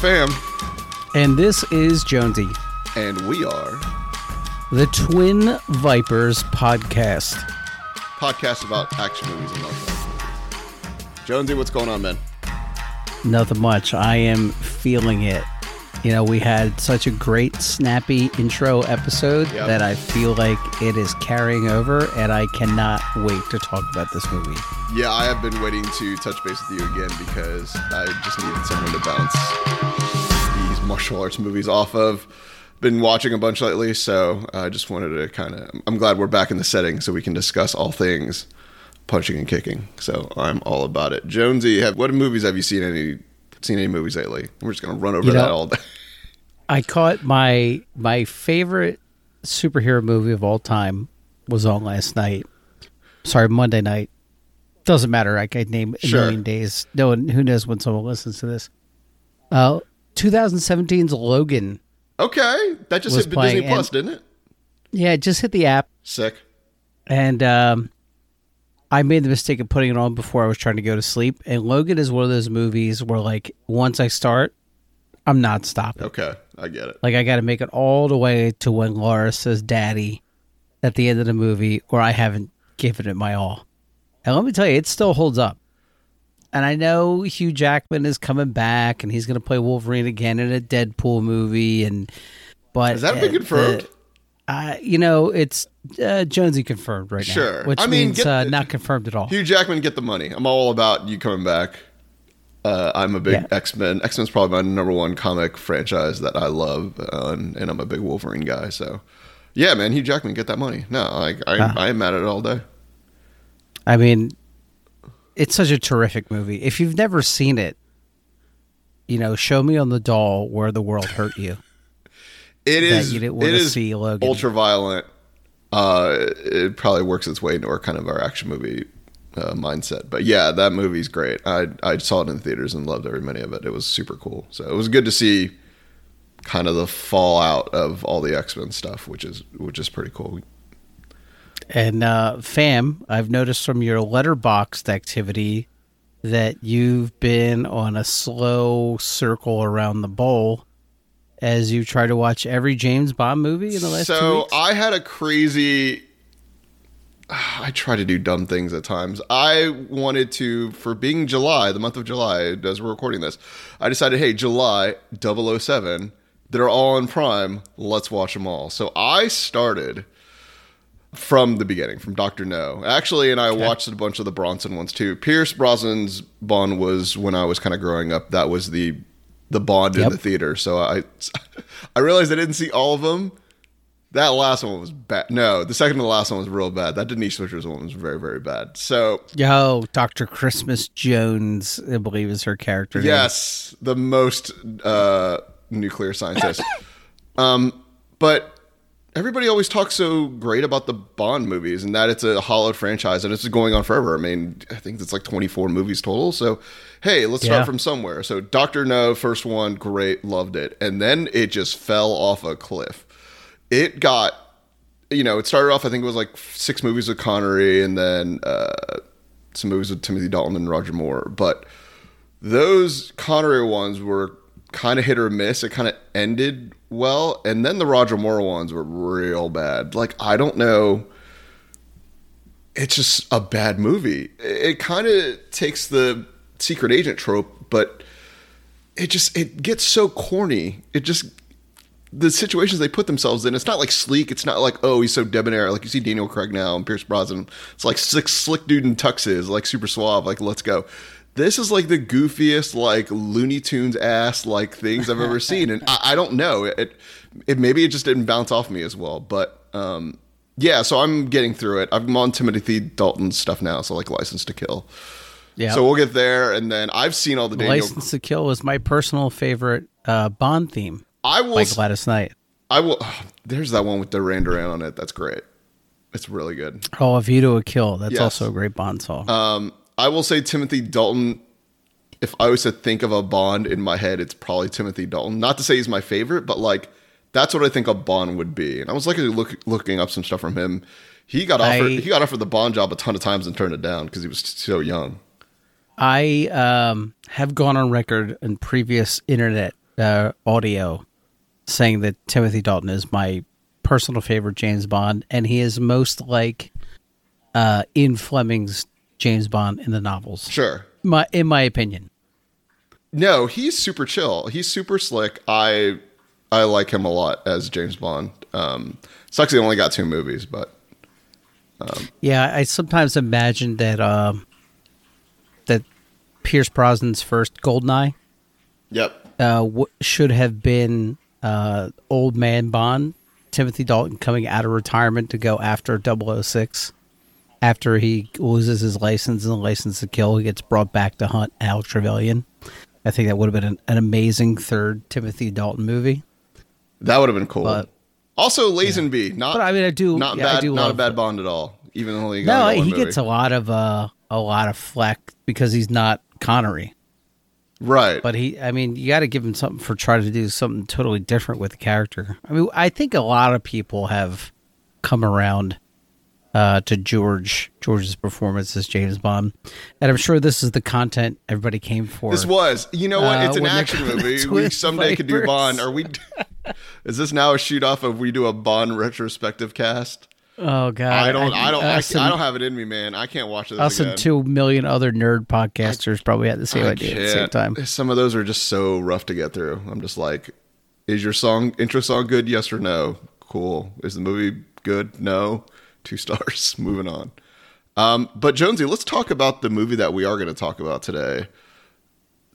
Pham, And this is Jonesy, and we are the Twin Vipers podcast. podcast about action movies and love. Jonesy, what's going on, man? Nothing much. I am feeling it. You know, we had such a great, snappy intro episode Yep. that I feel like it is carrying over, and I cannot wait to talk about this movie. Yeah, I have been waiting to touch base with you again because I just needed someone to bounce martial arts movies off of. Been watching a bunch lately, so I just wanted to kind of. I'm glad we're back in the setting so we can discuss all things punching and kicking. So I'm all about it. Jonesy, have, what movies have you seen? Any seen any movies lately? We're just gonna run over You know- that all day. I caught my my favorite superhero movie of all time was on last night. Sorry, Monday night. Doesn't matter. I could name a Sure. million days. No one who knows when someone listens to this. Uh 2017's Logan. Okay, that just hit Disney Plus, and- didn't it? Yeah, it just hit the app Sick. and um I made the mistake of putting it on before I was trying to go to sleep. And Logan is one of those movies where like once I start, I'm not stopping. Okay, I get it. Like I got to make it all the way to when Laura says "Daddy" at the end of the movie, or I haven't given it my all. And let me tell you, it still holds up. And I know Hugh Jackman is coming back, and he's going to play Wolverine again in a Deadpool movie. And but Has that been uh, confirmed? the- uh, you know, it's uh, Jonesy confirmed right now. Sure. which I mean, means get uh, not confirmed at all. Hugh Jackman, get the money. I'm all about you coming back. Uh, I'm a big Yeah. X Men. X Men's probably my number one comic franchise that I love, uh, and, and I'm a big Wolverine guy. So, yeah, man, Hugh Jackman, get that money. No, like I, Ah. I am mad at it all day. I mean, it's such a terrific movie. If you've never seen it, you know, show me on the doll where the world hurt you. It is. you didn't it is see Logan. ultra violent. Uh, it probably works its way into our kind of our action movie uh, mindset. But yeah, that movie's great. I I saw it in theaters and loved every minute of it. It was super cool. So it was good to see kind of the fallout of all the X Men stuff, which is which is pretty cool. And uh, Pham, I've noticed from your Letterboxd activity that you've been on a slow circle around the bowl as you try to watch every James Bond movie in the last so. I had a crazy. I try to do dumb things at times. I wanted to, for being July, the month of July, as we're recording this, I decided, hey, July 007, they're all on Prime. Let's watch them all. So I started from the beginning, from Doctor No. Actually, and I watched a bunch of the Brosnan ones too. Pierce Brosnan's Bond was when I was kind of growing up. That was the the Bond in the theater. So I I realized I didn't see all of them. That last one was bad. No, the second to the last one was real bad. That Denise Richards's one was very, very bad. So Yo, Dr. Christmas Jones, I believe is her character. name. yes, the most uh, nuclear scientist. um, but everybody always talks so great about the Bond movies and that it's a hollowed franchise and it's going on forever. I mean, I think it's like 24 movies total. So, hey, let's Yeah. start from somewhere. So, Doctor No, first one, great, loved it, and then it just fell off a cliff. It got, you know, it started off. I think it was like six movies with Connery, and then uh, some movies with Timothy Dalton and Roger Moore, but those Connery ones were kind of hit or miss. It kind of ended well, and then the Roger Moore ones were real bad. Like I don't know. It's just a bad movie. It kind of takes the secret agent trope, but it just it gets so corny. It just the situations they put themselves in. It's not like sleek. It's not like oh he's so debonair. Like you see Daniel Craig now and Pierce Brosnan. It's like slick slick dude in tuxes, like super suave. Like let's go. This is like the goofiest, like Looney Tunes ass like things I've ever seen, and I, I don't know. It, it maybe it just didn't bounce off me as well, but um, yeah. So I'm getting through it. I'm on Timothy Dalton stuff now, so like License to Kill. Yeah. So we'll get there, and then I've seen all the Daniel. License to Kill was my personal favorite uh, Bond theme I will. by Gladys Knight. I will. there's that one with Duran Duran on it. That's great. It's really good. Oh, A View to a Kill. That's Yes. also a great Bond song. Um, I will say Timothy Dalton. If I was to think of a Bond in my head, it's probably Timothy Dalton. Not to say he's my favorite, but like that's what I think a Bond would be. And I was like look, looking up some stuff from him. He got offered. I- he got offered the Bond job a ton of times and turned it down because he was so young. I um, have gone on record in previous internet uh, audio saying that Timothy Dalton is my personal favorite James Bond, and he is most like uh, in Fleming's James Bond in the novels. Sure. My, in my opinion. No, he's super chill. He's super slick. I I like him a lot as James Bond. Um, sucks he only got two movies, but Yeah, I sometimes imagine that um, that Pierce Brosnan's first Goldeneye yep. uh, w- should have been uh, old man Bond, Timothy Dalton coming out of retirement to go after 006. After he loses his license and the license to kill, he gets brought back to hunt Al Trevelyan. I think that would have been an, an amazing third Timothy Dalton movie. That would have been cool. But- also, Lazenby, not But I mean, I do. not yeah, I bad, do not a bad Bond at all. Even though he No, he movie. gets a lot of uh, a lot of flack because he's not Connery. right. But he, I mean, you got to give him something for trying to do something totally different with the character. I mean, I think a lot of people have come around uh, to George George's performance as James Bond, and I'm sure this is the content everybody came for. This was, you know what? Uh, It's an action movie. We someday could do Bond. Are we? Is this now a shoot off of we do a Bond retrospective cast? oh God, I don't. I, don't. I, Us, I don't have it in me, man. I can't watch this us again. and two million other nerd podcasters probably had the same I idea at the same time. Some of those are just so rough to get through. I'm just like, is your song intro song good? Yes or no? Cool. Is the movie good? No. Two stars. Moving on. Um, but Jonesy, let's talk about the movie that we are going to talk about today.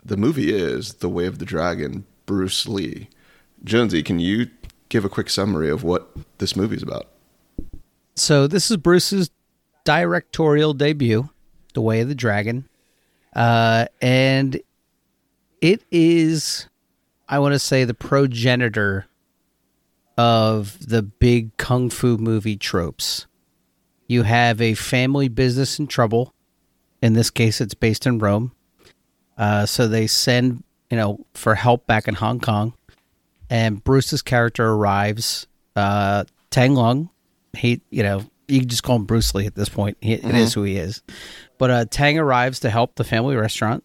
The movie is The Way of the Dragon, Bruce Lee. Jonesy, can you give a quick summary of what this movie is about? So this is Bruce's directorial debut, The Way of the Dragon, uh, and it is, I want to say, the progenitor of the big kung fu movie tropes. You have a family business in trouble. In this case, it's based in Rome. Uh, so they send, you know, for help back in Hong Kong, and Bruce's character arrives. Uh, Tang Lung, he, you know, you can just call him Bruce Lee at this point. He, It is who he is. But uh, Tang arrives to help the family restaurant.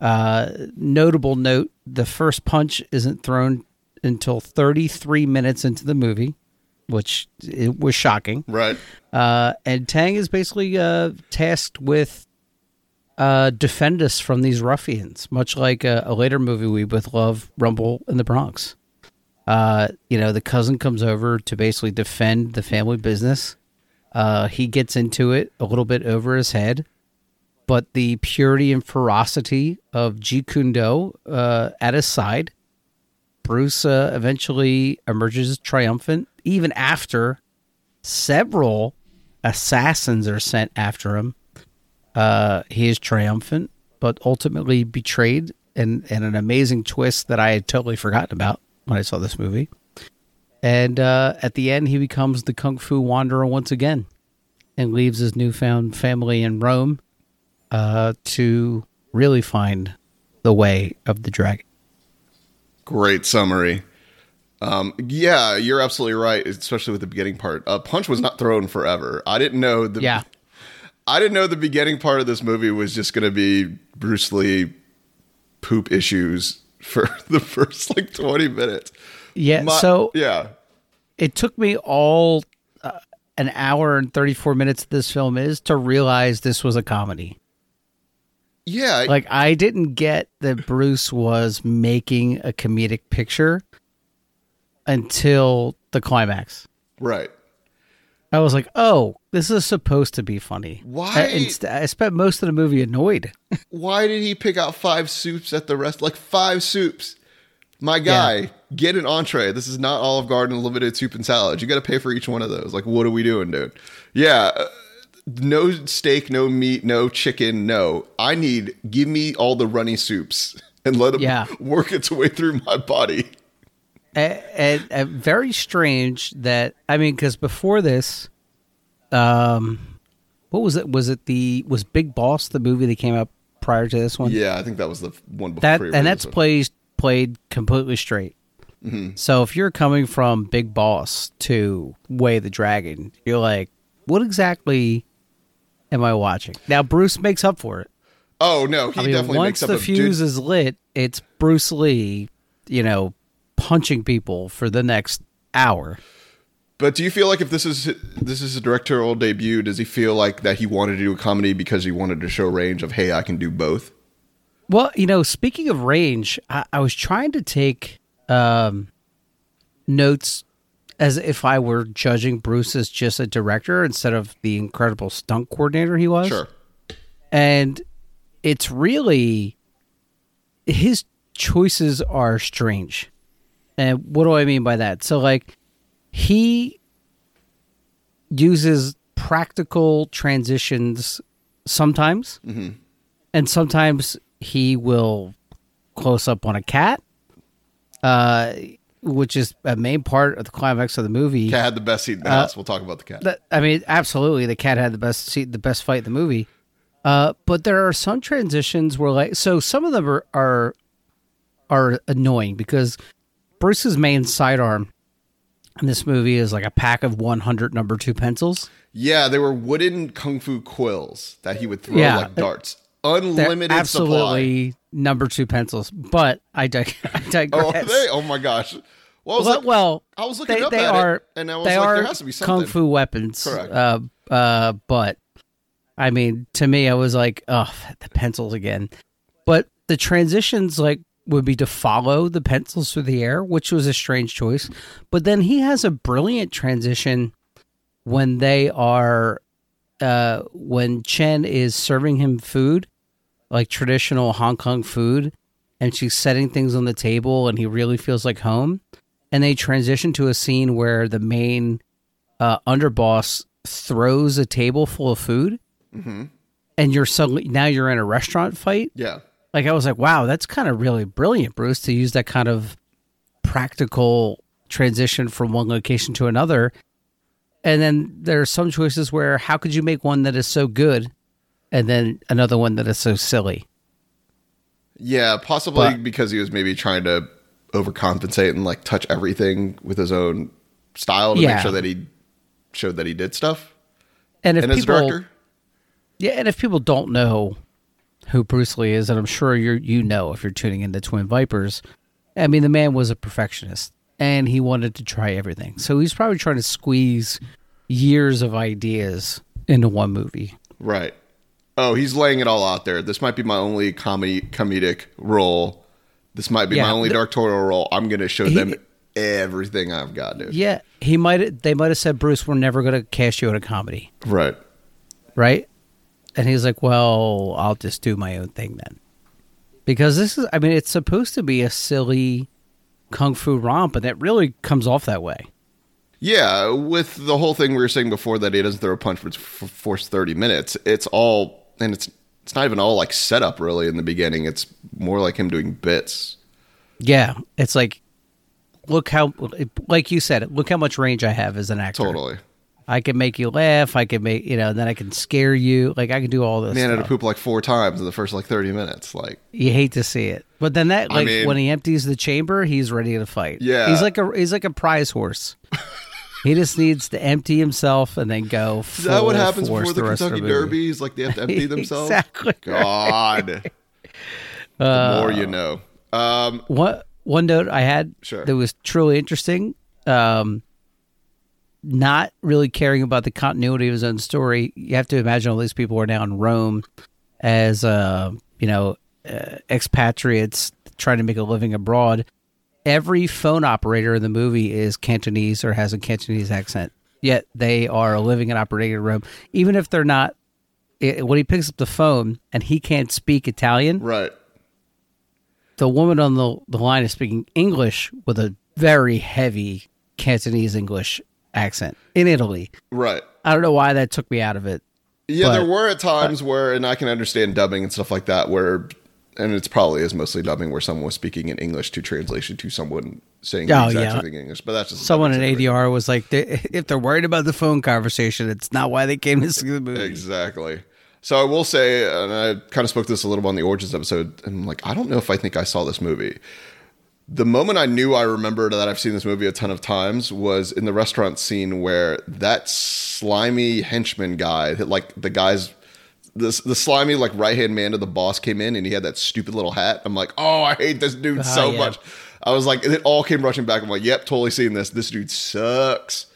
Uh, notable note: the first punch isn't thrown until 33 minutes into the movie, which it was shocking. Right. Uh, and Tang is basically uh, tasked with uh, defend us from these ruffians, much like a, a later movie we both love, Rumble in the Bronx. Uh, you know, the cousin comes over to basically defend the family business. Uh, he gets into it a little bit over his head, but the purity and ferocity of Jeet Kune Do uh, at his side, Bruce uh, eventually emerges triumphant, even after several assassins are sent after him. Uh, he is triumphant, but ultimately betrayed, and, and an amazing twist that I had totally forgotten about when I saw this movie. And uh, at the end, he becomes the kung fu wanderer once again, and leaves his newfound family in Rome uh, to really find the way of the dragon. Great summary. Um, yeah, you're absolutely right, especially with the beginning part. Uh, Punch was not thrown forever. I didn't know the Yeah. I didn't know the beginning part of this movie was just going to be Bruce Lee poop issues for the first like 20 minutes. Yeah. My- so yeah, it took me all uh, an hour and 34 minutes this film is to realize this was a comedy. Yeah, Like I didn't get that Bruce was making a comedic picture until the climax. right. I was like, "Oh, this is supposed to be funny." Why- I, inst- I spent most of the movie annoyed. Why did he pick out five soups at the rest? Like five soups. My guy, get an entree. This is not Olive Garden limited soup and salad. You got to pay for each one of those. Like, what are we doing, dude? Yeah, uh, no steak, no meat, no chicken, no. I need give me all the runny soups and let them Yeah. work its way through my body. and, and, very strange that I mean, because before this, um, what was it? Was it the was Big Boss the movie that came out prior to this one? Yeah, I think that was the one before. that and that's played played completely straight. So if you're coming from Big Boss to Way the Dragon, you're like, what exactly am I watching? Now Bruce makes up for it. Oh no, he I mean, definitely once makes up the fuse dude, is lit, it's Bruce Lee you know, punching people for the next hour. But do you feel like if this is this is a directorial debut, does he feel like that he wanted to do a comedy because he wanted to show range of hey, I can do both? Well, you know, speaking of range, I, I was trying to take um, notes as if I were judging Bruce as just a director instead of the incredible stunt coordinator he was. Sure. And it's really his choices are strange. And what do I mean by that? So like he uses practical transitions sometimes. And sometimes he will close up on a cat. Uh which is a main part of the climax of the movie. Cat had the best seat in the house. We'll talk about the cat. That- I mean, absolutely, the cat had the best seat, the best fight in the movie. Uh, but there are some transitions where, like, so some of them are are, are annoying because Bruce's main sidearm in this movie is like a pack of one hundred number two pencils. yeah, they were wooden kung fu quills that he would throw Yeah. like darts. They're Unlimited supply. absolutely number two pencils. But I, dig- I digress. Oh, are they? Oh my gosh. Well, I was well, like, well, I was looking they, up they at are it, and I was they like, are there has to be something. kung fu weapons. Correct. Uh, uh, but I mean, to me, I was like, oh, the pencils again. But the transitions like would be to follow the pencils through the air, which was a strange choice. But then he has a brilliant transition when they are uh, when Chen is serving him food, like traditional Hong Kong food, and she's setting things on the table, and he really feels like home. And they transition to a scene where the main uh, underboss throws a table full of food, and you're suddenly now you're in a restaurant fight. Yeah. Like I was like, wow, that's kind of really brilliant, Bruce, to use that kind of practical transition from one location to another. And then there are some choices where how could you make one that is so good and then another one that is so silly? Yeah, possibly But- because he was maybe trying to overcompensate and like touch everything with his own style to Yeah. make sure that he showed that he did stuff. And if And people director, Yeah, and if people don't know who Bruce Lee is, and I'm sure you you know if you're tuning into Twin Vipers, I mean the man was a perfectionist and he wanted to try everything. So he's probably trying to squeeze years of ideas into one movie. right? Oh, he's laying it all out there. This might be my only comedy comedic role. This might be Yeah, my only the- directorial role. I'm going to show He- them everything I've got, dude. Yeah, he might they might have said Bruce, we're never going to cast you in a comedy, Right. right? And he's like, "Well, I'll just do my own thing then." Because this is I mean it's supposed to be a silly kung fu romp and it really comes off that way. Yeah, with the whole thing we were saying before that he doesn't throw a punch for force 30 minutes. It's all and it's it's not even all like setup really in the beginning. It's more like him doing bits. Yeah, it's like, look how, like you said, look how much range I have as an actor. Totally. I can make you laugh. I can make you know. Then I can scare you. Like I can do all this. Man had to poop like four times in the first like 30 minutes. Like You hate to see it, but then that I like mean- when he empties the chamber, he's ready to fight. Yeah. he's like a he's like a prize horse. he just needs to empty himself and then go. is that what happens before the, rest of Kentucky movie. Derbies? Like they have to empty themselves. Exactly. God. the more you know. Um, One one note I had Sure. that was truly interesting. Um, not really caring about the continuity of his own story. You have to imagine all these people are now in Rome as uh, you know uh, expatriates trying to make a living abroad. Every phone operator in the movie is Cantonese or has a Cantonese accent. Yet they are living and operating room, even if they're not. It, when he picks up the phone and he can't speak Italian, right. the woman on the, the line is speaking English with a very heavy Cantonese English accent in Italy. Right. I don't know why that took me out of it. Yeah, But- there were at times where, and I can understand dubbing and stuff like that, where, and it's probably is mostly dubbing where someone was speaking in English to translation to someone saying the Oh, exact yeah. same thing in English. But that's just Someone in. ADR was like, they, if they're worried about the phone conversation, it's not why they came to see the movie. Exactly. So I will say, and I kind of spoke this a little bit on the Origins episode, and I'm like, I don't know if I think I saw this movie. The moment I knew I remembered that I've seen this movie a ton of times was in the restaurant scene where that slimy henchman guy, like the guy's, the, the slimy like right hand man of the boss came in and he had that stupid little hat. I'm like, oh, I hate this dude so yeah. much. I was like, it all came rushing back. I'm like, yep, totally seeing this. This dude sucks.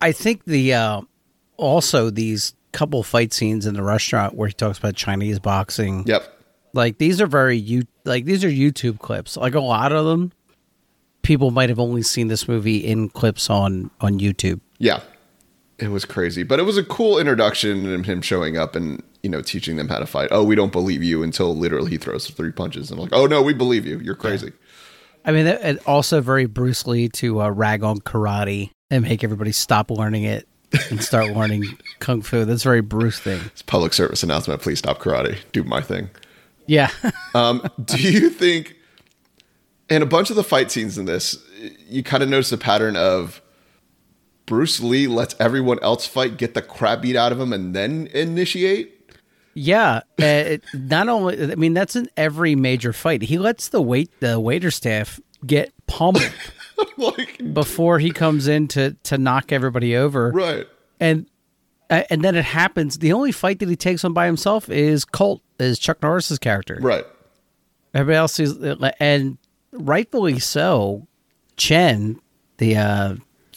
I think the uh, also these couple fight scenes in the restaurant where he talks about Chinese boxing. Yep. Like these are very you like these are YouTube clips. Like a lot of them, people might have only seen this movie in clips on on YouTube. Yeah. It was crazy, but it was a cool introduction and him showing up and you know teaching them how to fight. Oh, we don't believe you until literally he throws three punches. And I'm like, oh no, we believe you. You're crazy. I mean, it, it also very Bruce Lee to uh, rag on karate and make everybody stop learning it and start learning kung fu. That's a very Bruce thing. It's public service announcement. Please stop karate. Do my thing. Yeah. Um, do you think, in a bunch of the fight scenes in this, you kind of notice a pattern of Bruce Lee lets everyone else fight, get the crap beat out of him, and then initiate? Yeah, uh, it, not only. I mean, that's in every major fight. He lets the wait the waiter staff get pummeled like, before he comes in to to knock everybody over. right. And uh, and then it happens. The only fight that he takes on by himself is Colt, is Chuck Norris's character. Right. Everybody else is, and rightfully so. Chen, the uh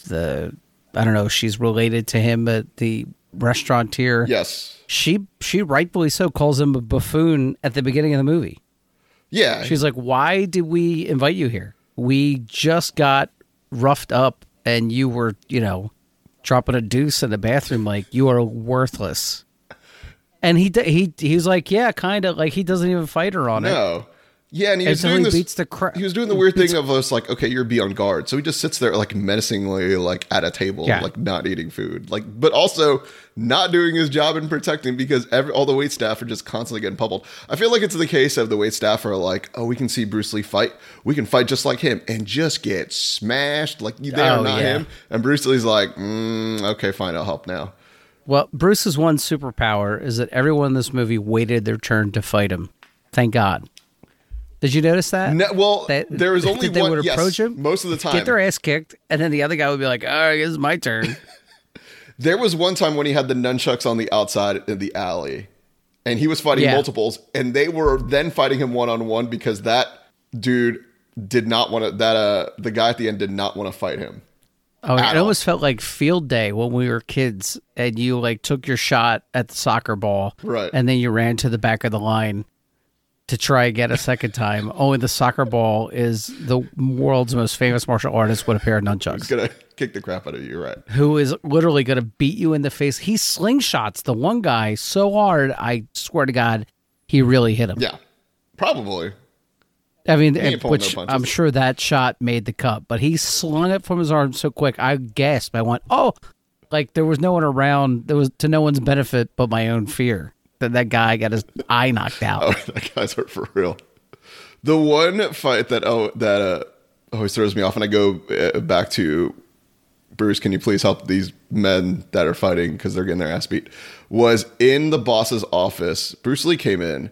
the I don't know, she's related to him, but the restaurateur. Yes. she she rightfully so calls him a buffoon at the beginning of the movie. Yeah. She's like, "Why did we invite you here? We just got roughed up, and you were, you know, dropping a deuce in the bathroom. Like you are worthless." And he he he's like, "Yeah, kind of." Like he doesn't even fight her on it. no. Yeah, and he was doing he this. the cra- he was doing the weird thing of us like, okay, you're be on guard. So he just sits there like menacingly, like at a table, Yeah. like not eating food, like, but also not doing his job in protecting because every all the wait staff are just constantly getting pummeled. I feel like it's the case of the wait staff are like, oh, we can see Bruce Lee fight, we can fight just like him, and just get smashed. Like they are Oh, not yeah. him. And Bruce Lee's like, mm, okay, fine, I'll help now. Well, Bruce's one superpower is that everyone in this movie waited their turn to fight him. Thank God. Did you notice that? No, well, That- there was only they one. would yes, approach him, most of the time. Get their ass kicked, and then the other guy would be like, "All right, it's my turn." There was one time when he had the nunchucks on the outside in the alley, and he was fighting Yeah. multiples, and they were then fighting him one on one because that dude did not want to. That uh, the guy at the end did not want to fight him. Oh, it almost felt like field day when we were kids, and you like took your shot at the soccer ball, Right. And then you ran to the back of the line to try again a second time. Only the soccer ball is the world's most famous martial artist with a pair of nunchucks. He's gonna kick the crap out of you. Right. who is literally going to beat you in the face. He slingshots the one guy so hard, I swear to God, he really hit him. Yeah, probably. I mean, and- which no. I'm sure that shot made the cut, but he slung it from his arm so quick. I gasped. I went, "Oh!" Like there was no one around. There was to no one's benefit but my own fear that that guy got his eye knocked out. Oh, that guy's hurt for real. The one fight that oh that uh, always throws me off, and I go uh, back to Bruce. Can you please help these men that are fighting because they're getting their ass beat? Was in the boss's office. Bruce Lee came in,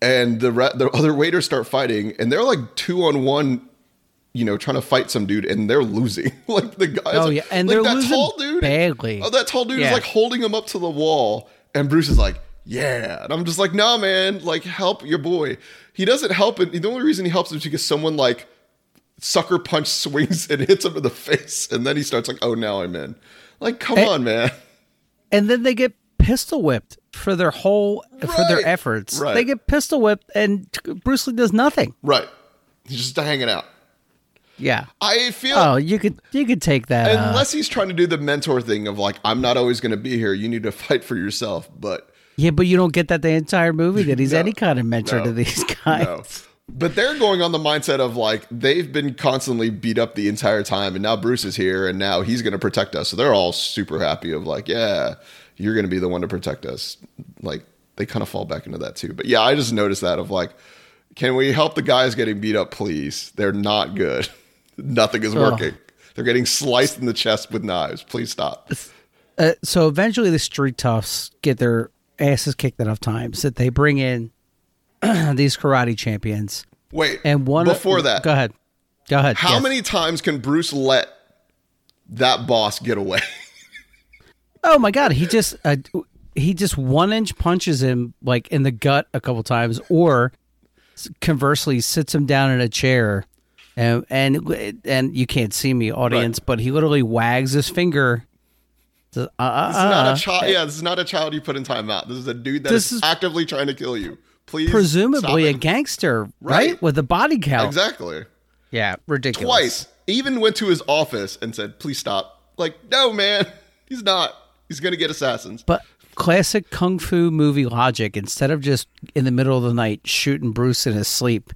and the re- the other waiters start fighting, and they're like two on one. You know, trying to fight some dude, and they're losing. like the guys, Oh, yeah, and like they're that losing tall dude, badly. Oh, that tall dude Yeah. is like holding him up to the wall, and Bruce is like, "Yeah," and I'm just like, "Nah, man, like help your boy." He doesn't help, and the only reason he helps is because someone like sucker punch swings and hits him in the face, and then he starts like, "Oh, now I'm in." Like, come Eh. on, man. And then they get pistol whipped for their whole for their efforts. right. They get pistol whipped, and Bruce Lee does nothing. Right? He's just hanging out. Yeah. I feel Oh, you could you could take that. uh, unless he's trying to do the mentor thing of like, I'm not always going to be here. You need to fight for yourself, but. Yeah, but you don't get that the entire movie that he's No, any kind of mentor no, to these guys. No. But they're going on the mindset of like they've been constantly beat up the entire time, and now Bruce is here, and now he's going to protect us. So they're all super happy of like, yeah, you're going to be the one to protect us. Like they kind of fall back into that too. But yeah, I just noticed that of like, can we help the guys getting beat up, please? They're not good. Nothing is working. They're getting sliced in the chest with knives. Please stop. Uh, so eventually, the street toughs get their asses kicked enough times that they bring in these karate champions. Wait, And one before that, go ahead, go ahead. how Yes. many times can Bruce let that boss get away? Oh my god, he just uh, he just one inch punches him like in the gut a couple times, or conversely sits him down in a chair and and, and you can't see me, audience, but he literally wags his finger. Uh, uh, This is not uh, a child. Yeah, this is not a child you put in timeout. This is a dude that is, is, actively trying to kill you. Please, presumably a gangster, right? Right. With a body count. exactly Yeah, ridiculous. twice. Even went to his office and said, "Please stop." Like, no, man, he's not. He's gonna get assassins. But classic kung fu movie logic. Instead of just in the middle of the night shooting Bruce in his sleep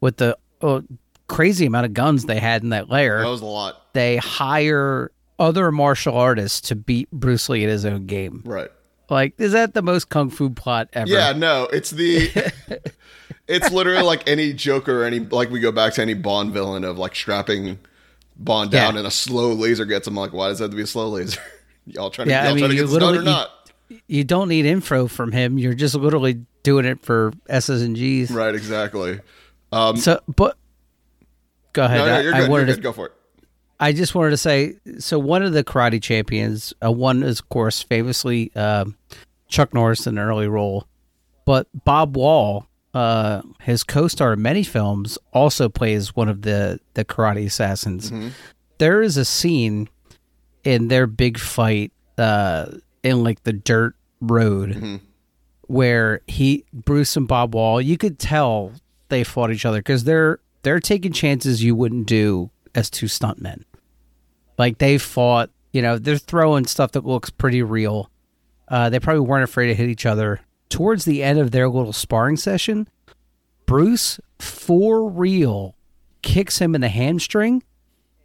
with the oh, crazy amount of guns they had in that lair, That was a lot. they hire other martial artists to beat Bruce Lee at his own game. Right. Like, is that the most kung fu plot ever? Yeah, no, it's the it's literally like any Joker or any like we go back to any Bond villain of like strapping Bond down Yeah. and a slow laser gets him like why does that have to be a slow laser? y'all trying to Yeah, I y'all mean, trying to you get this done or literally- not? You don't need info from him. You're just literally doing it for S's and G's. Right, exactly. Um So, but go ahead. no, no, I- I, wanted good. to Go for it. I just wanted to say so one of the karate champions, uh, one is of course famously um, Chuck Norris in an early role, but Bob Wall, uh, his co-star in many films, also plays one of the the karate assassins. There is a scene in their big fight uh, in like the dirt road where he Bruce and Bob Wall, you could tell they fought each other because they're they're taking chances you wouldn't do as two stuntmen. Like they fought, you know, they're throwing stuff that looks pretty real. Uh, they probably weren't afraid to hit each other. Towards the end of their little sparring session, Bruce, for real, kicks him in the hamstring,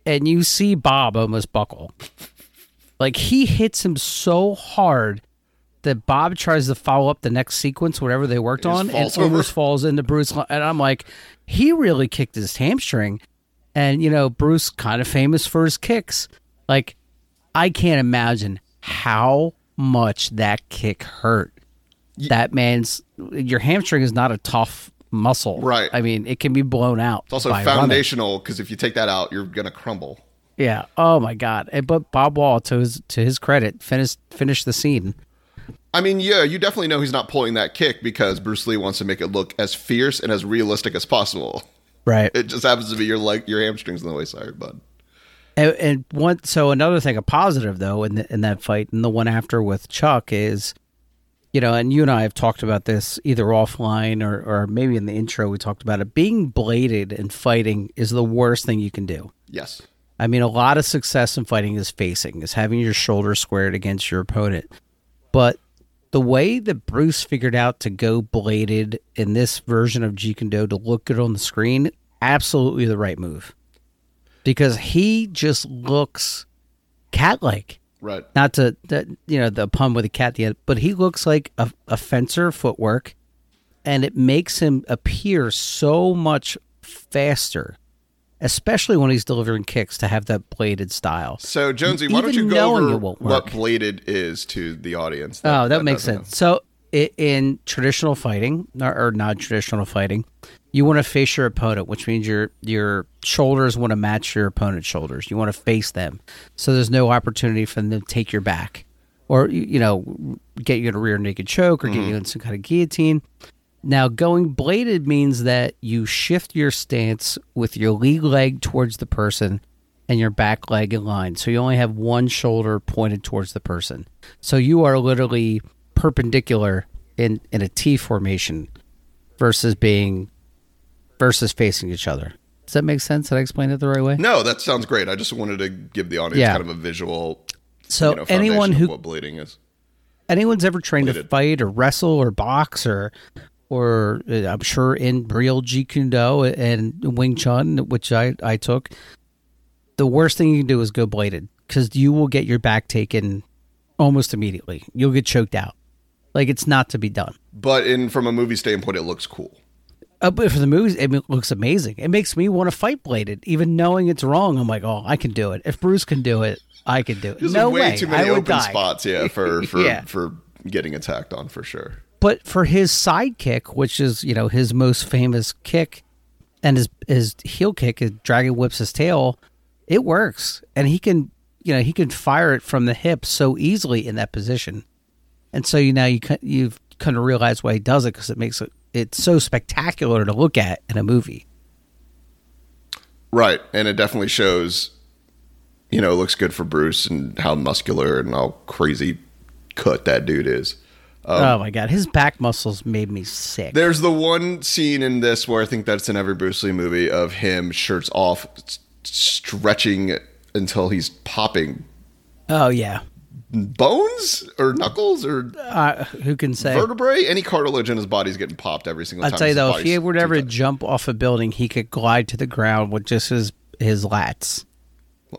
and you see Bob almost buckle. Like he hits him so hard that Bob tries to follow up the next sequence, whatever they worked on, and over. almost falls into Bruce. And I'm like, he really kicked his hamstring. And, you know, Bruce kind of famous for his kicks. Like, I can't imagine how much that kick hurt. That man's, your hamstring is not a tough muscle. Right. I mean, it can be blown out. It's also foundational because if you take that out, you're gonna crumble. Yeah. Oh my God. But Bob Wall, to his to his credit, finished finished the scene. I mean, yeah, you definitely know he's not pulling that kick because Bruce Lee wants to make it look as fierce and as realistic as possible. Right. It just happens to be your leg, your hamstrings in the way. Sorry, bud. And, and one, so another thing, a positive though, in the, in that fight, and the one after with Chuck is, you know, and you and I have talked about this either offline or, or maybe in the intro we talked about it. Being bladed and fighting is the worst thing you can do. Yes. I mean, a lot of success in fighting is facing, is having your shoulder squared against your opponent. But the way that Bruce figured out to go bladed in this version of Jeet Kune Do to look good on the screen, absolutely the right move. Because he just looks cat like. Right. Not to, that you know, the pun with the cat at the end, but he looks like a, a fencer footwork, and it makes him appear so much faster, especially when he's delivering kicks to have that bladed style. So Jonesy, why don't Even you go over what bladed is to the audience? Oh, that, makes doesn't sense. So, in traditional fighting or, or non-traditional fighting, you want to face your opponent, which means your your shoulders want to match your opponent's shoulders. You want to face them, so there's no opportunity for them to take your back, or you you know, get you in a rear naked choke or get mm-hmm. you in some kind of guillotine. Now, going bladed means that you shift your stance with your lead leg towards the person and your back leg in line. So you only have one shoulder pointed towards the person. So you are literally perpendicular in, in a T formation versus being versus facing each other. Does that make sense? Did I explain it the right way? No, that sounds great. I just wanted to give the audience Yeah. kind of a visual. So you know, anyone who what bladed is. anyone's ever trained to fight or wrestle or box or or uh, I'm sure in real Jeet Kune Do and Wing Chun, which I I took, the worst thing you can do is go bladed because you will get your back taken almost immediately. You'll get choked out. Like it's not to be done. But in from a movie standpoint, it looks cool. Uh, but for the movies, it looks amazing. It makes me want to fight bladed, even knowing it's wrong. I'm like, oh, I can do it. If Bruce can do it, I can do it. There's no way way, too many I open die. spots, yeah, for for Yeah. for getting attacked on for sure. But for his sidekick, which is you know his most famous kick, and his his heel kick, his dragon whips his tail, it works, and he can you know he can fire it from the hip so easily in that position, and so you now you you've kind of realized why he does it because it makes it it's so spectacular to look at in a movie. Right, and it definitely shows. You know, it looks good for Bruce and how muscular and how crazy cut that dude is. Oh my god, his back muscles made me sick. There's the one scene in this where I think that's in every Bruce Lee movie of him shirts off, s- stretching until he's popping Oh yeah, bones or knuckles or uh, who can say? vertebrae. Any cartilage in his body's getting popped every single time. I'll time. tell you his though, if he were to ever jump off a building, he could glide to the ground with just his his lats.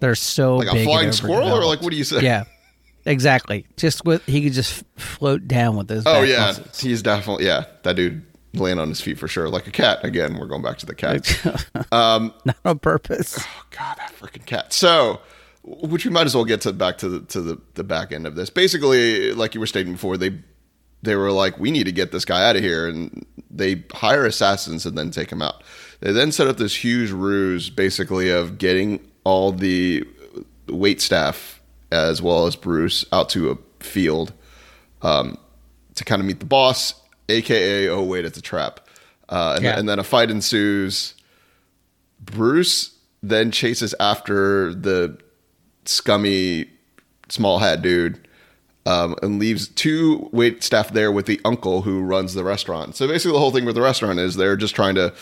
They're so like a flying squirrel, or like what do you say? Yeah, exactly. Just with he could just float down with his. Oh yeah, muscles. he's definitely yeah. That dude laying on his feet for sure, like a cat. Again, we're going back to the cat. Um, not on purpose. Oh, God, that freaking cat. So, which we might as well get to back to the to the, the back end of this. Basically, like you were stating before, they they were like, we need to get this guy out of here, and they hire assassins and then take him out. They then set up this huge ruse, basically, of getting all the wait staff as well as Bruce out to a field um, to kind of meet the boss, aka oh wait, it's a trap, uh, and, Yeah. and then a fight ensues. Bruce then chases after the scummy small hat dude um, and leaves two wait staff there with the uncle who runs the restaurant. So basically, the whole thing with the restaurant is they're just trying to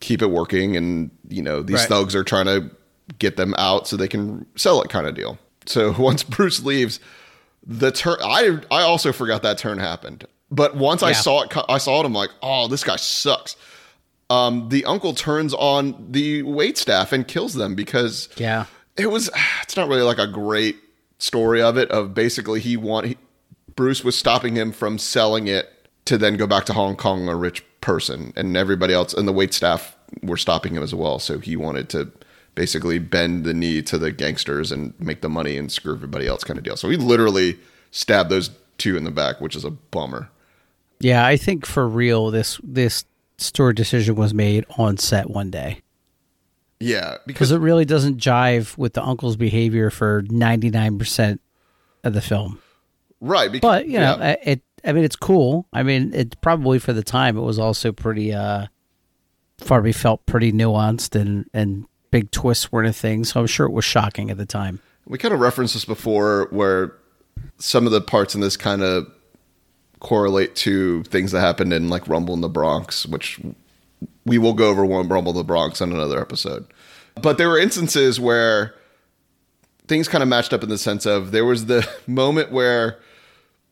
keep it working, and you know these Right. thugs are trying to get them out so they can sell it, kind of deal. So once Bruce leaves, the turn I I also forgot that turn happened. But once I saw it, I saw it. I'm like, oh, this guy sucks. Um, the uncle turns on the wait staff and kills them because Yeah. it was. It's not really like a great story of it. Of basically, he want he, Bruce was stopping him from selling it to then go back to Hong Kong a rich person, and everybody else and the wait staff were stopping him as well. So he wanted to basically bend the knee to the gangsters and make the money and screw everybody else, kind of deal. So he literally stabbed those two in the back, which is a bummer. Yeah, I think for real, this this store decision was made on set one day Yeah, because it really doesn't jive with the uncle's behavior for ninety nine percent of the film. right, because, But you know, yeah. it. I mean, it's cool. I mean, it probably for the time it was also pretty. uh Farby felt pretty nuanced and and big twists weren't a thing. So I'm sure it was shocking at the time. We kind of referenced this before where some of the parts in this kind of correlate to things that happened in like Rumble in the Bronx, which we will go over one Rumble in the Bronx on another episode. But there were instances where things kind of matched up in the sense of there was the moment where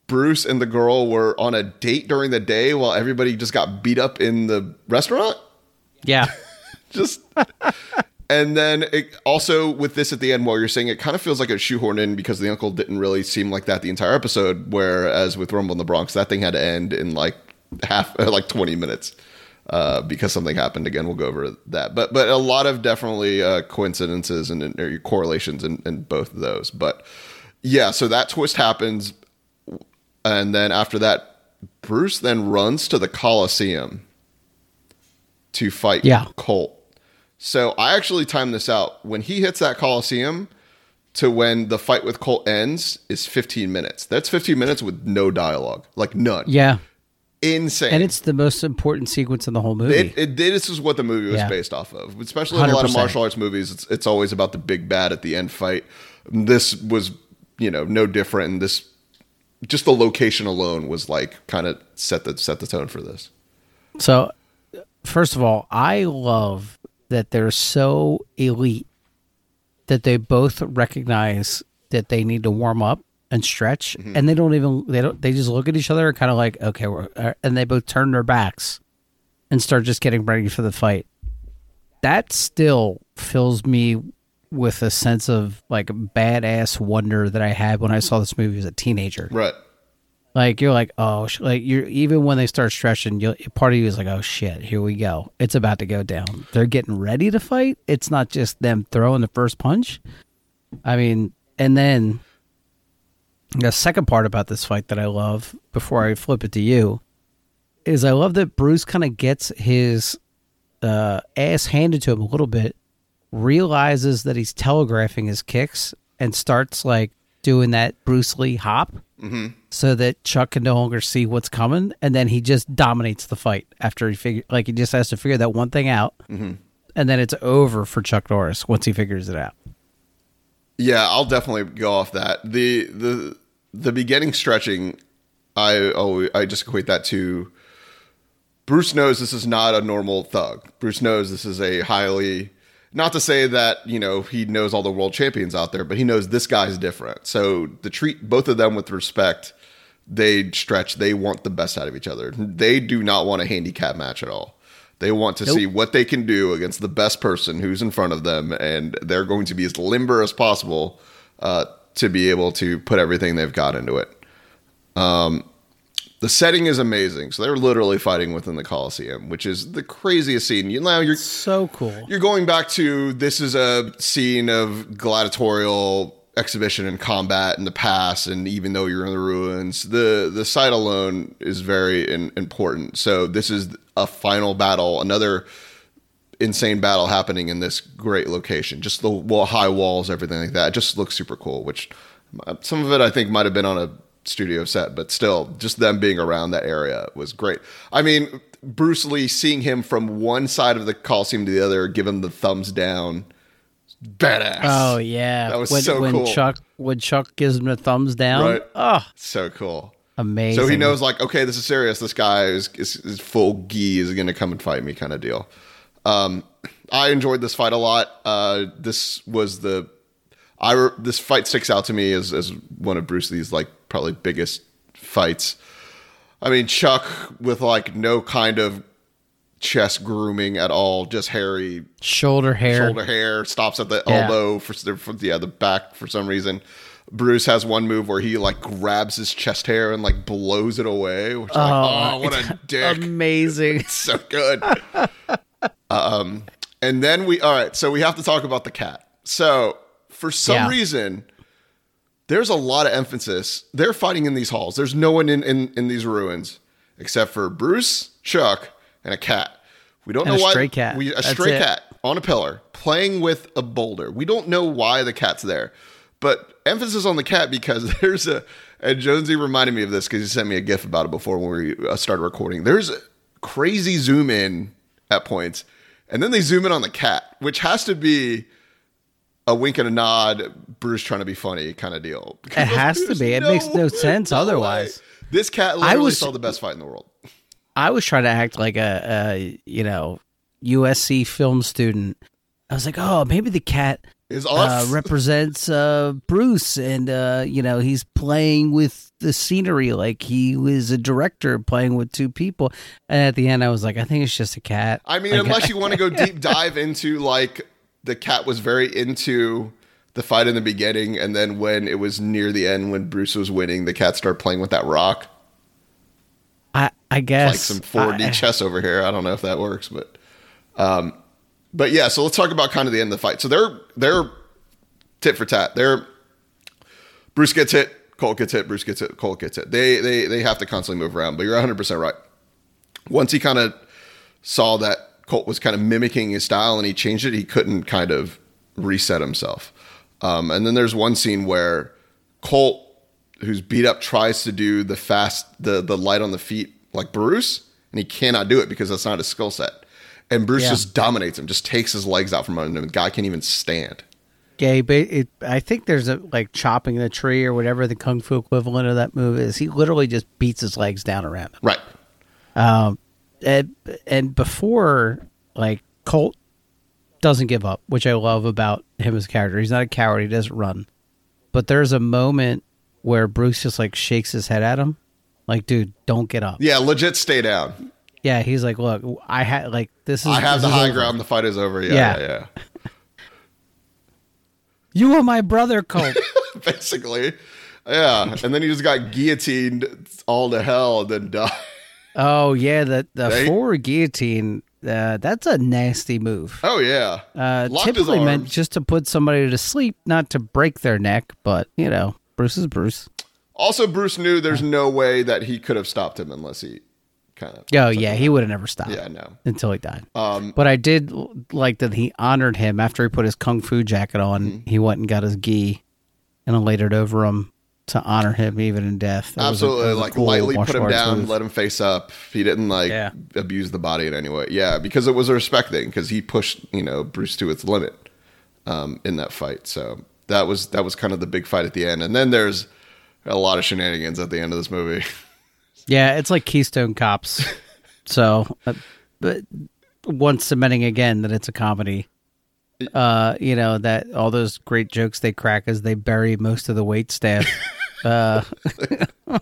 Bruce and the girl were on a date during the day while everybody just got beat up in the restaurant Yeah, just and then it also with this at the end while you're saying it kind of feels like a shoehorned in because the uncle didn't really seem like that the entire episode whereas with rumble in the bronx that thing had to end in like half like 20 minutes uh, because something happened again we'll go over that but but a lot of definitely uh, coincidences and, and correlations in, in both of those but yeah so that twist happens and then after that bruce then runs to the coliseum to fight Yeah. Colt. So I actually timed this out. When he hits that Coliseum to when the fight with Colt ends is 15 minutes. That's 15 minutes with no dialogue, like none. yeah, Insane. and it's the most important sequence in the whole movie. it, it, this is what the movie was Yeah. based off of. Especially in a lot of martial arts movies, it's, it's always about the big bad at the end fight. This was, you know, no different. And this, just the location alone was like kind of set the set the tone for this. So, first of all, I love that they're so elite that they both recognize that they need to warm up and stretch, and they don't even they don't they just look at each other and kind of like okay, we're, uh, and they both turn their backs and start just getting ready for the fight. That still fills me with a sense of like badass wonder that I had when I saw this movie as a teenager. Right. Like you're like, oh, sh-, like you're even when they start stretching, you part of you is like, oh shit, here we go. It's about to go down. They're getting ready to fight. It's not just them throwing the first punch. I mean, and then the second part about this fight that I love before I flip it to you is I love that Bruce kind of gets his uh, ass handed to him a little bit, realizes that he's telegraphing his kicks, and starts like doing that Bruce Lee hop Mm-hmm. so that Chuck can no longer see what's coming, and then he just dominates the fight after he figure like he just has to figure that one thing out, mm-hmm. and then it's over for Chuck Norris once he figures it out. Yeah, I'll definitely go off that. The the the beginning stretching, I oh I just equate that to Bruce knows this is not a normal thug. Bruce knows this is a highly not to say that, you know, he knows all the world champions out there, but he knows this guy's different. So to treat both of them with respect, they stretch, they want the best out of each other. They do not want a handicap match at all. They want to Nope. see what they can do against the best person who's in front of them, and they're going to be as limber as possible uh, to be able to put everything they've got into it. Um, the setting is amazing. So they're literally fighting within the Coliseum, which is the craziest scene. You know, you're So cool. you're going back to this is a scene of gladiatorial exhibition and combat in the past, and even though you're in the ruins, the the site alone is very in, important. So this is a final battle, another insane battle happening in this great location. Just the wall, high walls, everything like that. It just looks super cool. Which uh, some of it I think might have been on a studio set, but still, just them being around that area was great. I mean, Bruce Lee seeing him from one side of the Coliseum to the other, give him the thumbs down, badass. Oh yeah, That was when, so when cool. Chuck when Chuck gives him a thumbs down. Right. Oh, so cool. amazing. So he knows, like, okay, this is serious. This guy is, is, is full gi is going to come and fight me, kind of deal. Um, I enjoyed this fight a lot. Uh, this was the I this fight sticks out to me as as one of Bruce Lee's like probably biggest fights. I mean, Chuck with like no kind of chest grooming at all, just hairy shoulder hair. shoulder hair stops at the Yeah. elbow for, for yeah the back for some reason. Bruce has one move where he like grabs his chest hair and like blows it away. Which is like, oh, what a dick! Amazing. so good. um, and then we all right. So we have to talk about the cat. So for some Yeah. reason, there's a lot of emphasis. They're fighting in these halls. There's no one in in, in these ruins except for Bruce, Chuck, and a cat. We don't And know a why. stray cat. We, a That's stray it. cat on a pillar playing with a boulder. We don't know why the cat's there, but emphasis on the cat because there's a. And Jonesy reminded me of this because he sent me a GIF about it before when we uh, started recording. There's a crazy zoom in at points, and then they zoom in on the cat, which has to be a wink and a nod, Bruce trying to be funny kind of deal. It has to be. It makes no sense way. otherwise. This cat literally was- saw the best fight in the world. I was trying to act like a, a you know USC film student. I was like, oh, maybe the cat Is uh, represents uh, Bruce, and uh, you know he's playing with the scenery like he was a director playing with two people. And at the end, I was like, I think it's just a cat. I mean, Like, unless you want to go deep dive into like the cat was very into the fight in the beginning, and then when it was near the end, when Bruce was winning, the cat started playing with that rock, I I guess like some 4D I- chess over here. I don't know if that works, but um, but yeah. So let's talk about kind of the end of the fight. So they're they're tit for tat. They're Bruce gets hit, Colt gets hit, Bruce gets hit, Colt gets hit. They they they have to constantly move around. But you're 100 percent right. Once he kind of saw that Colt was kind of mimicking his style and he changed it, he couldn't kind of reset himself. Um, and then there's one scene where Colt, who's beat up, tries to do the fast, the the light on the feet like Bruce, and he cannot do it because that's not his skill set. And Bruce Yeah. just dominates him, just takes his legs out from under him. The guy can't even stand. He ba- it, I think there's a like chopping the tree or whatever the kung fu equivalent of that move is. He literally just beats his legs down around him. Right. Um, and, and before like Colt doesn't give up, which I love about him as a character. He's not a coward. He doesn't run. But there's a moment where Bruce just like shakes his head at him, like, dude, don't get up. Yeah, legit stay down. Yeah, he's like, look, I had like this is I have the high over. ground. The fight is over. Yeah, Yeah. yeah. yeah. You are my brother, Colt. Basically. Yeah. And then he just got guillotined all to hell and then died. Oh yeah, the the Right? forward guillotine. Uh, that's a nasty move. Oh yeah. Uh, Locked typically meant just to put somebody to sleep, not to break their neck. But you know, Bruce is Bruce. Also, Bruce knew there's no way that he could have stopped him unless he kind of. Oh yeah, he would have never stopped. Yeah, no. until he died. Um, But I did like that he honored him after he put his kung fu jacket on. Mm-hmm. He went and got his gi and laid it over him to honor him even in death. That was a- that Absolutely, a like cool lightly put him down, move. let him face up. He didn't like Yeah. abuse the body in any way. Yeah, because it was a respect thing. Because he pushed you know Bruce to its limit um, in that fight. So that was that was kind of the big fight at the end. And then there's a lot of shenanigans at the end of this movie. Yeah, it's like Keystone Cops. so, uh, but once cementing again that it's a comedy. Uh, you know that all those great jokes they crack as they bury most of the wait staff. uh, yeah,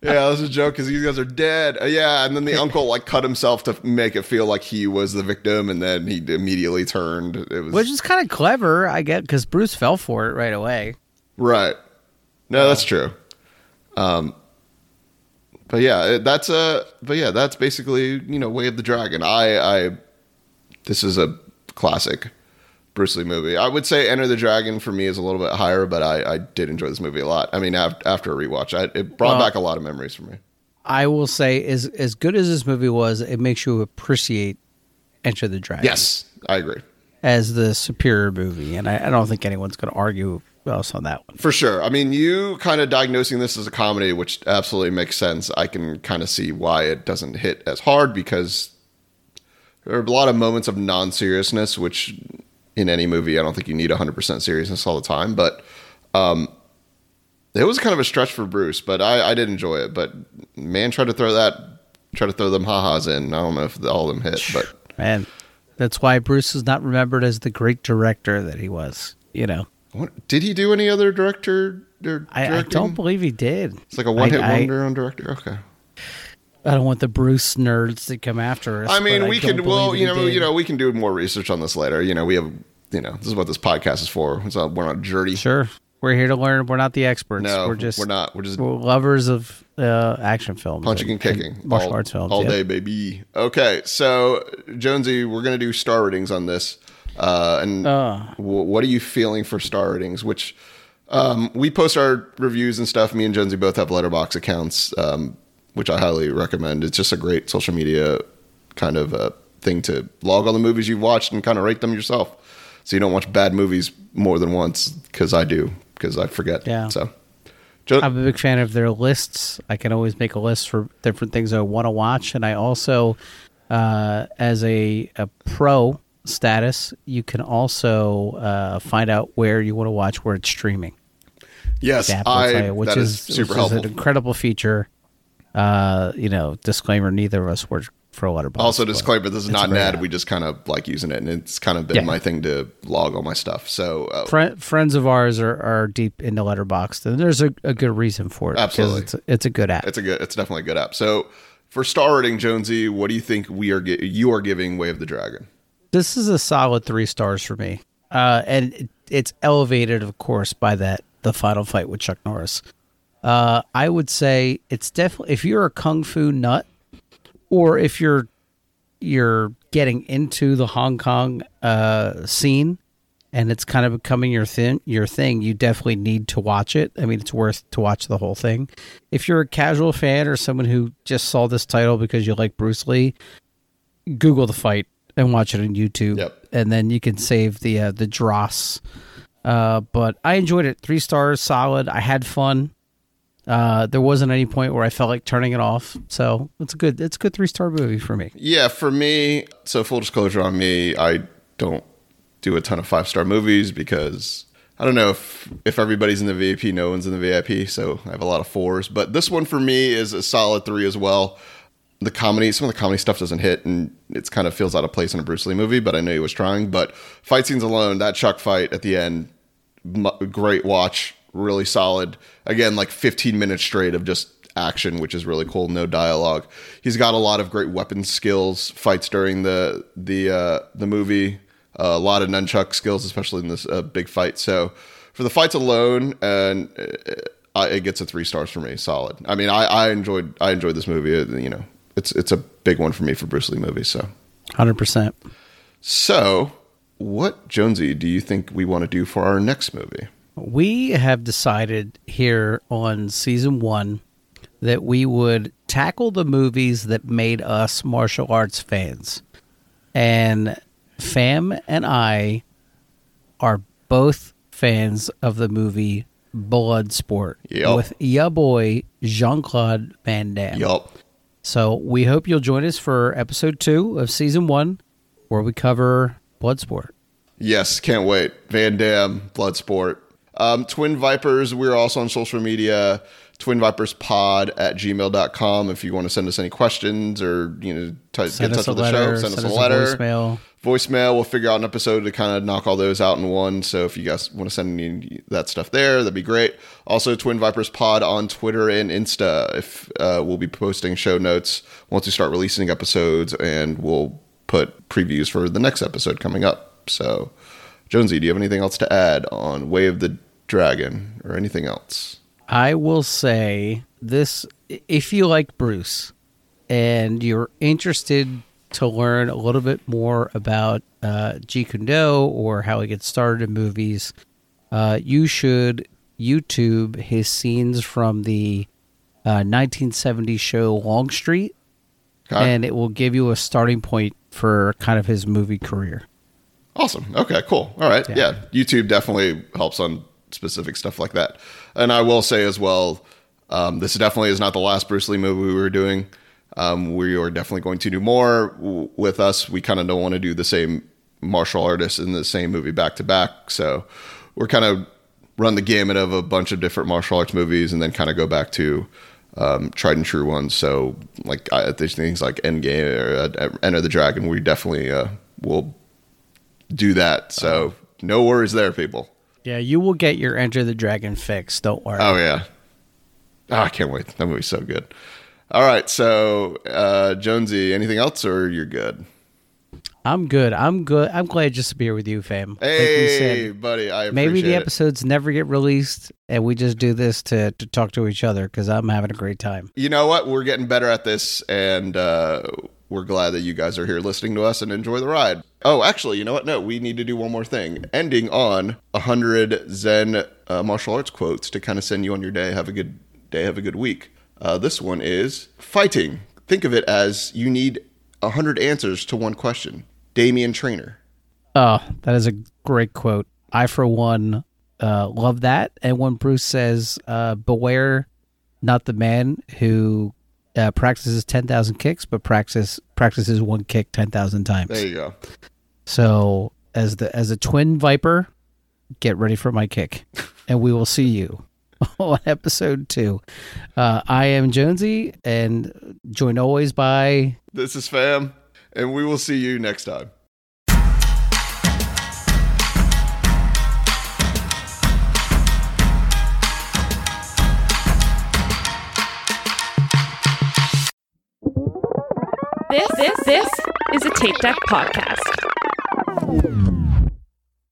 that was a joke because these guys are dead. Uh, yeah, and then the uncle like cut himself to make it feel like he was the victim, and then he immediately turned. It was which is kind of clever, I get, because Bruce fell for it right away. Right. No, that's true. Um, but yeah, that's a. But yeah, that's basically you know Way of the Dragon. I, I, this is a classic Bruce Lee movie. I would say Enter the Dragon for me is a little bit higher, but I, I did enjoy this movie a lot. I mean, after, after a rewatch, I, it brought Well- back a lot of memories for me. I will say, as as good as this movie was, it makes you appreciate Enter the Dragon. Yes, I agree as the superior movie, and I, I don't think anyone's going to argue else on that one. for sure. I mean, you kind of diagnosing this as a comedy, which absolutely makes sense. I can kind of see why it doesn't hit as hard because there are a lot of moments of non-seriousness, which in any movie, I don't think you need 100% seriousness all the time. But um, it was kind of a stretch for Bruce, but I, I did enjoy it. But man, try to throw that, try to throw them ha-has in. I don't know if all of them hit, but Man, that's why Bruce is not remembered as the great director that he was. You know, what, did he do any other director? Or I, I don't believe he did. It's like a one-hit wonder on director. Okay. I don't want the Bruce nerds to come after us. I mean, we could. Well, you know, did. you know, we can do more research on this later. You know, we have. You know, this is what this podcast is for. It's not, we're not dirty. Sure, we're here to learn. We're not the experts. No, we're just we're not. We're just we're lovers of uh, action films, punching and kicking, martial all, arts films all yeah. day, baby. Okay, so Jonesy, we're gonna do star ratings on this. Uh, and Uh. w- what are you feeling for star ratings? Which um, we post our reviews and stuff. Me and Jonesy both have Letterboxd accounts, um, which I highly recommend. It's just a great social media kind of uh, thing to log all the movies you've watched and kind of rate them yourself, so you don't watch bad movies more than once. Because I do, because I forget. Yeah. So, I'm a big fan of their lists. I can always make a list for different things I want to watch, and I also, uh, as a, a pro status, you can also uh, find out where you want to watch where it's streaming. yes, I. which is, is super which helpful. Is an incredible feature. Uh, you know, disclaimer: neither of us work for a Letterboxd. Also, disclaimer: this is not an ad. We just kind of like using it, and it's kind of been Yeah. my thing to log all my stuff. So, uh, Fri friends of ours are, are deep into Letterboxd, and there's a, a good reason for it. Absolutely. it's a, it's a good app. it's a good. It's definitely a good app. So, for star rating, Jonesy, what do you think we are? Gi- you are giving Way of the Dragon? this is a solid three stars for me, uh, and it, it's elevated, of course, by that the final fight with Chuck Norris. Uh, I would say it's definitely if you're a kung fu nut, or if you're you're getting into the Hong Kong uh, scene, and it's kind of becoming your thing. Your thing, you definitely need to watch it. I mean, it's worth to watch the whole thing. If you're a casual fan or someone who just saw this title because you like Bruce Lee, Google the fight and watch it on YouTube, Yep. and then you can save the uh, the dross. Uh, but I enjoyed it. Three stars, solid. I had fun. Uh, there wasn't any point where I felt like turning it off. So it's a good. It's a good three star movie for me. Yeah, for me. So, full disclosure on me, I don't do a ton of five star movies because I don't know if if everybody's in the VIP, no one's in the VIP. So I have a lot of fours. But this one for me is a solid three as well. The comedy, some of the comedy stuff doesn't hit, and it's kind of feels out of place in a Bruce Lee movie. But I know he was trying. But fight scenes alone, that Chuck fight at the end, great watch, really solid. Again, like 15 minutes straight of just action, which is really cool. No dialogue. He's got a lot of great weapon skills, fights during the the uh, the movie. Uh, a lot of nunchuck skills, especially in this uh, big fight. So for the fights alone, and uh, it gets a three stars for me. Solid. I mean, I, I enjoyed I enjoyed this movie. Uh, You know, it's it's a big one for me for Bruce Lee movies. So Hundred percent. so what Jonesy do you think we want to do for our next movie? We have decided here on season one that we would tackle the movies that made us martial arts fans. And Pham and I are both fans of the movie Bloodsport Yep. with ya boy Jean Claude Van Damme. Yup. So we hope you'll join us for episode two of season one, where we cover Bloodsport. Yes, can't wait. Van Damme, Bloodsport. Um, Twin Vipers, we're also on social media. Twin Vipers Pod at gmail.com if you want to send us any questions or you know t- get in touch with the letter. show. Send, us a us letter. voicemail. voicemail. We'll figure out an episode to kind of knock all those out in one. So if you guys want to send any that stuff there, that'd be great. Also, Twin Vipers Pod on Twitter and Insta. If uh, we'll be posting show notes once we start releasing episodes, and we'll put previews for the next episode coming up. So, Jonesy, do you have anything else to add on Way of the Dragon or anything else? I will say this if you like Bruce and you're interested to learn a little bit more about uh, Jeet Kune Do or how he gets started in movies, uh, you should YouTube his scenes from the uh, 1970 show Longstreet, Okay. and it will give you a starting point for kind of his movie career. Awesome. Okay, cool. All right. Yeah. Yeah. YouTube definitely helps on specific stuff like that. And I will say as well, um, this definitely is not the last Bruce Lee movie we were doing. Um, we are definitely going to do more w- with us. We kind of don't want to do the same martial artists in the same movie back to back. So we're kind of run the gamut of a bunch of different martial arts movies and then kind of go back to um, tried and true ones. So like I, there's things like Endgame or uh, Enter the Dragon. We definitely uh, will do that. So no worries there, people. Yeah, you will get your Enter the Dragon fix. Don't worry. Oh yeah. Oh, I can't wait. That movie's so good. All right, so uh, Jonesy, anything else, or you're good? I'm good. I'm good. I'm glad just to be here with you, fam. Like Hey, said, buddy, I appreciate maybe the it. episodes never get released, and we just do this to to talk to each other because I'm having a great time. You know what? We're getting better at this, and uh, we're glad that you guys are here listening to us and enjoy the ride. Oh, actually, you know what? No, we need to do one more thing. Ending on a hundred Zen uh, martial arts quotes to kind of send you on your day. Have a good day. Have a good week. Uh, this one is fighting. Think of it as you need a hundred answers to one question. Damian Trainer. Oh, that is a great quote. I, for one, uh, love that. And when Bruce says, uh, "Beware, not the man who uh, practices ten thousand kicks, but practice practices one kick ten thousand times." There you go. So, as the as a twin viper, get ready for my kick, and we will see you on episode two. Uh, I am Jonesy, and joined always by This is Pham, and we will see you next time. Is a Tape Deck podcast.